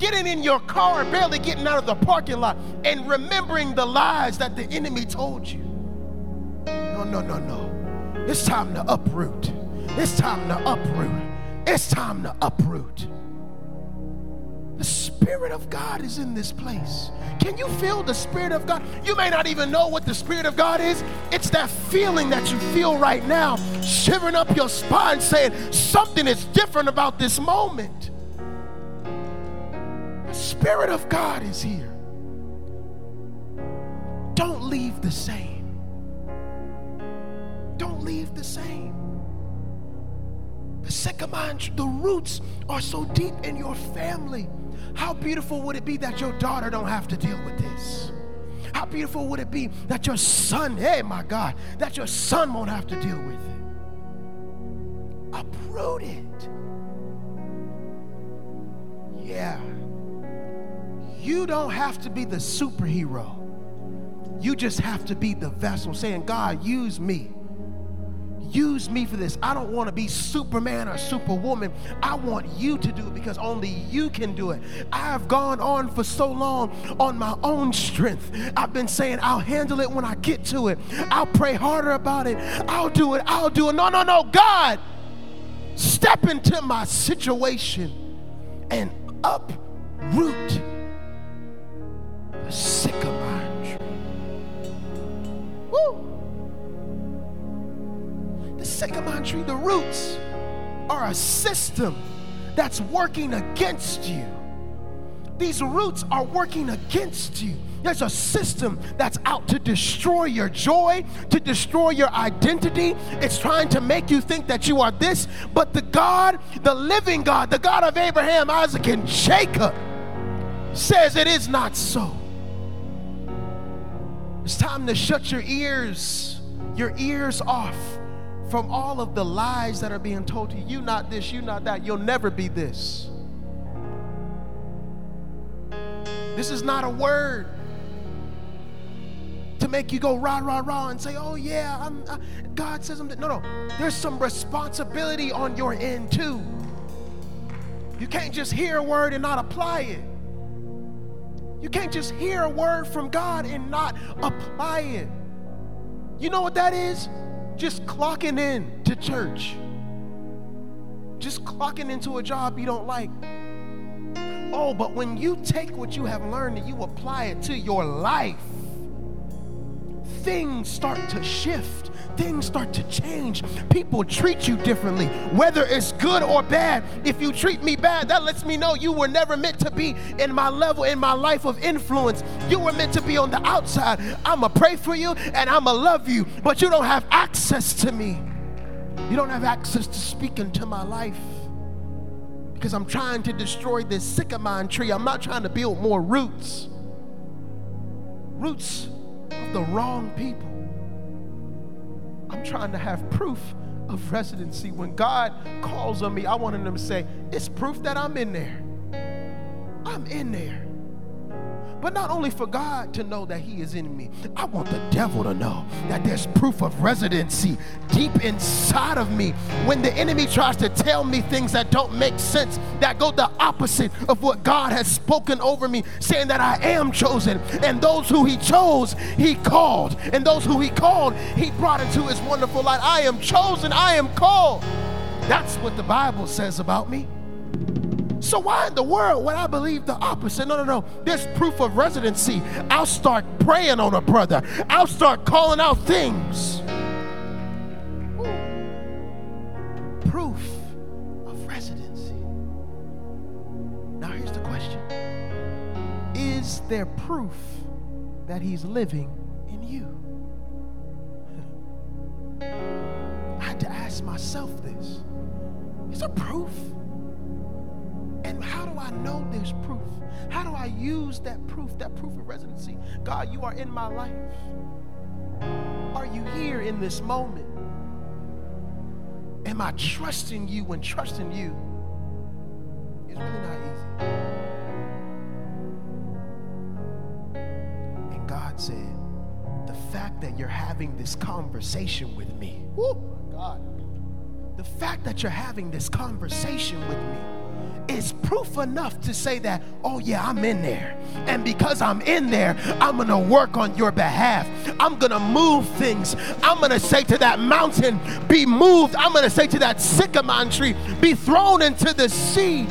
getting in your car, barely getting out of the parking lot, and remembering the lies that the enemy told you. No, no, no, no. It's time to uproot. It's time to uproot. It's time to uproot. The Spirit of God is in this place. Can you feel the Spirit of God? You may not even know what the Spirit of God is. It's that feeling that you feel right now, shivering up your spine, saying, Something is different about this moment. The Spirit of God is here. Don't leave the same. Don't leave the same. The sycamore, the roots are so deep in your family. How beautiful would it be that your daughter don't have to deal with this? How beautiful would it be that your son, hey my God, that your son won't have to deal with it? Uproot it. Yeah. You don't have to be the superhero. You just have to be the vessel saying, God, use me. Use me for this. I don't want to be Superman or Superwoman. I want you to do it because only you can do it. I've gone on for so long on my own strength. I've been saying, I'll handle it when I get to it. I'll pray harder about it. I'll do it. I'll do it. No, no, no. God, step into my situation and uproot sycamore tree. Woo! The sycamore tree, the roots are a system that's working against you. These roots are working against you. There's a system that's out to destroy your joy, to destroy your identity. It's trying to make you think that you are this, but the God, the living God, the God of Abraham, Isaac, and Jacob says it is not so. It's time to shut your ears, your ears off from all of the lies that are being told to you. You not this, you not that. You'll never be this. This is not a word to make you go rah, rah, rah and say, oh, yeah, I'm, uh, God says I'm. No, no. There's some responsibility on your end, too. You can't just hear a word and not apply it. You can't just hear a word from God and not apply it. You know what that is? Just clocking in to church. Just clocking into a job you don't like. Oh, but when you take what you have learned and you apply it to your life, things start to shift. Things start to change. People treat you differently, whether it's good or bad. If you treat me bad, that lets me know you were never meant to be in my level, in my life of influence. You were meant to be on the outside. I'm going to pray for you and I'm going to love you, but you don't have access to me. You don't have access to speak into my life because I'm trying to destroy this sycamore tree. I'm not trying to build more roots. Roots of the wrong people. I'm trying to have proof of residency. When God calls on me, I want him to say, It's proof that I'm in there. I'm in there. But not only for God to know that He is in me, I want the devil to know that there's proof of residency deep inside of me. When the enemy tries to tell me things that don't make sense, that go the opposite of what God has spoken over me, saying that I am chosen, and those who He chose, He called, and those who He called, He brought into His wonderful light. I am chosen, I am called. That's what the Bible says about me. So why in the world would I believe the opposite? No, no, no. There's proof of residency. I'll start praying on a brother. I'll start calling out things. Proof of residency. Now here's the question. Is there proof that he's living in you? I had to ask myself this. Is there proof? And how do I know there's proof? How do I use that proof, that proof of residency? God, you are in my life. Are you here in this moment? Am I trusting you when trusting you is really not easy? And God said, the fact that you're having this conversation with me, God, the fact that you're having this conversation with me is proof enough to say that, oh, yeah, I'm in there. And because I'm in there, I'm to work on your behalf. I'm to move things. I'm to say to that mountain, be moved. I'm to say to that sycamore tree, be thrown into the sea.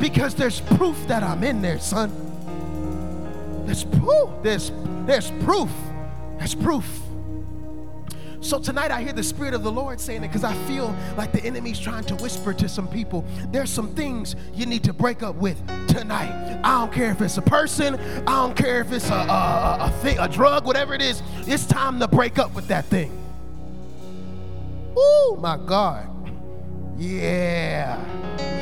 Because there's proof that I'm in there, son. There's proof. There's, there's proof. There's proof. So tonight I hear the Spirit of the Lord saying it because I feel like the enemy's trying to whisper to some people. There's some things you need to break up with tonight. I don't care if it's a person, I don't care if it's a, a, a thing, a drug, whatever it is. It's time to break up with that thing. Oh my God. Yeah.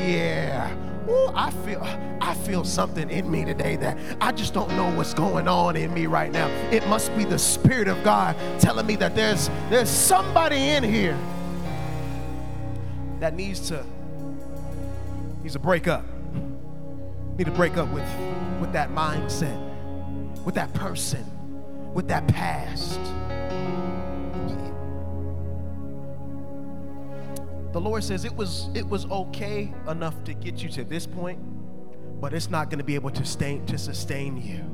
Yeah. Ooh, I feel I feel something in me today that I just don't know what's going on in me right now. It must be the Spirit of God telling me that there's there's somebody in here that needs to needs to break up. Need to break up with with that mindset, with that person, with that past. The Lord says it was it was okay enough to get you to this point, but it's not going to be able to sustain to sustain you.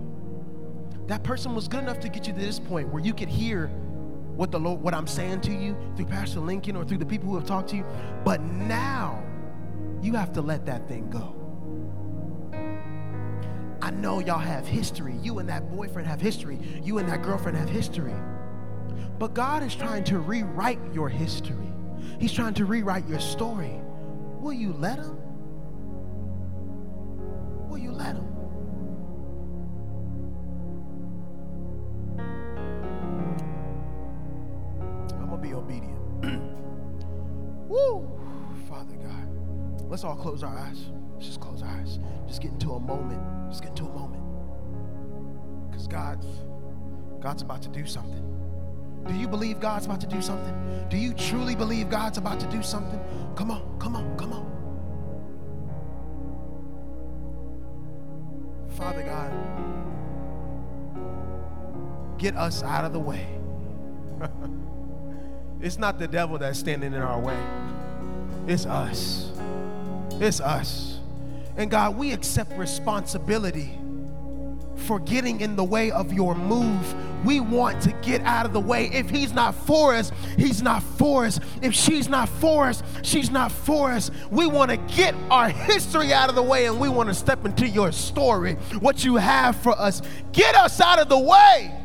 That person was good enough to get you to this point where you could hear what the Lord, what I'm saying to you through Pastor Lincoln or through the people who have talked to you. But now you have to let that thing go. I know y'all have history. You and that boyfriend have history. You and that girlfriend have history. But God is trying to rewrite your history. He's trying to rewrite your story. Will you let him? Will you let him? I'm going to be obedient. Woo! Father God. Let's all close our eyes. Let's just close our eyes. Just get into a moment. Just get into a moment. Because God's God's about to do something. Do you believe God's about to do something? Do you truly believe God's about to do something? Come on, come on, come on. Father God, get us out of the way. it's not the devil that's standing in our way, it's us. It's us. And God, we accept responsibility for getting in the way of your move. We want to get out of the way. If he's not for us, he's not for us. If she's not for us, she's not for us. We want to get our history out of the way and we want to step into your story, what you have for us. Get us out of the way.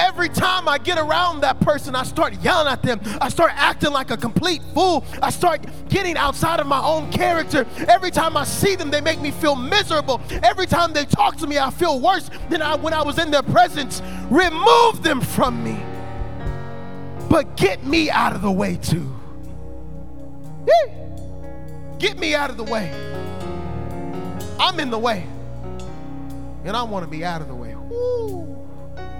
Every time I get around that person, I start yelling at them. I start acting like a complete fool. I start getting outside of my own character. Every time I see them, they make me feel miserable. Every time they talk to me, I feel worse than I, when I was in their presence. Remove them from me. But get me out of the way too. Get me out of the way. I'm in the way. And I want to be out of the way.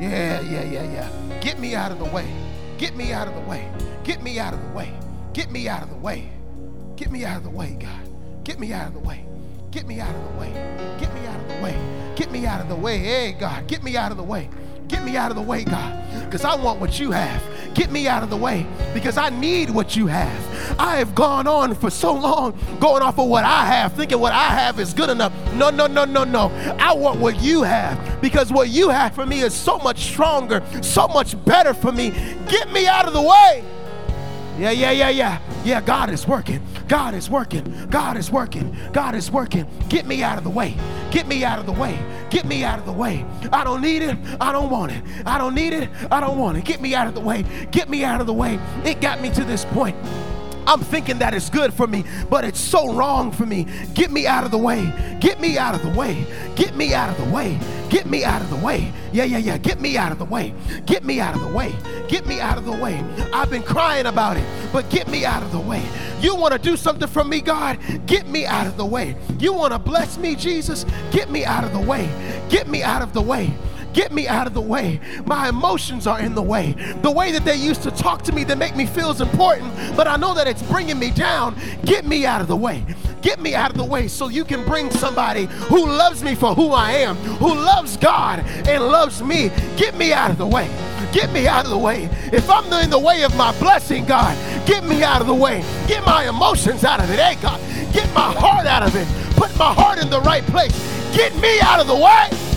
Yeah, yeah, yeah, yeah. Get me out of the way. Get me out of the way. Get me out of the way. Get me out of the way. Get me out of the way, God. Get me out of the way. Get me out of the way. Get me out of the way. Get me out of the way. Hey, God, get me out of the way. Get me out of the way, God, because I want what you have. Get me out of the way because I need what you have. I have gone on for so long going off of what I have, thinking what I have is good enough. No, no, no, no, no. I want what you have because what you have for me is so much stronger, so much better for me. Get me out of the way. Yeah, yeah, yeah, yeah. Yeah, God is working. God is working. God is working. God is working. Get me out of the way. Get me out of the way. Get me out of the way. I don't need it. I don't want it. I don't need it. I don't want it. Get me out of the way. Get me out of the way. It got me to this point. I'm thinking that it's good for me, but it's so wrong for me. Get me out of the way. Get me out of the way. Get me out of the way. Get me out of the way. Yeah, yeah, yeah. Get me out of the way. Get me out of the way. Get me out of the way. I've been crying about it, but get me out of the way. You want to do something for me, God? Get me out of the way. You want to bless me, Jesus? Get me out of the way. Get me out of the way. Get me out of the way. My emotions are in the way. The way that they used to talk to me that make me feel is important, but I know that it's bringing me down. Get me out of the way. Get me out of the way so you can bring somebody who loves me for who I am, who loves God and loves me. Get me out of the way. Get me out of the way. If I'm in the way of my blessing, God, get me out of the way. Get my emotions out of it. Hey, God, get my heart out of it. Put my heart in the right place. Get me out of the way.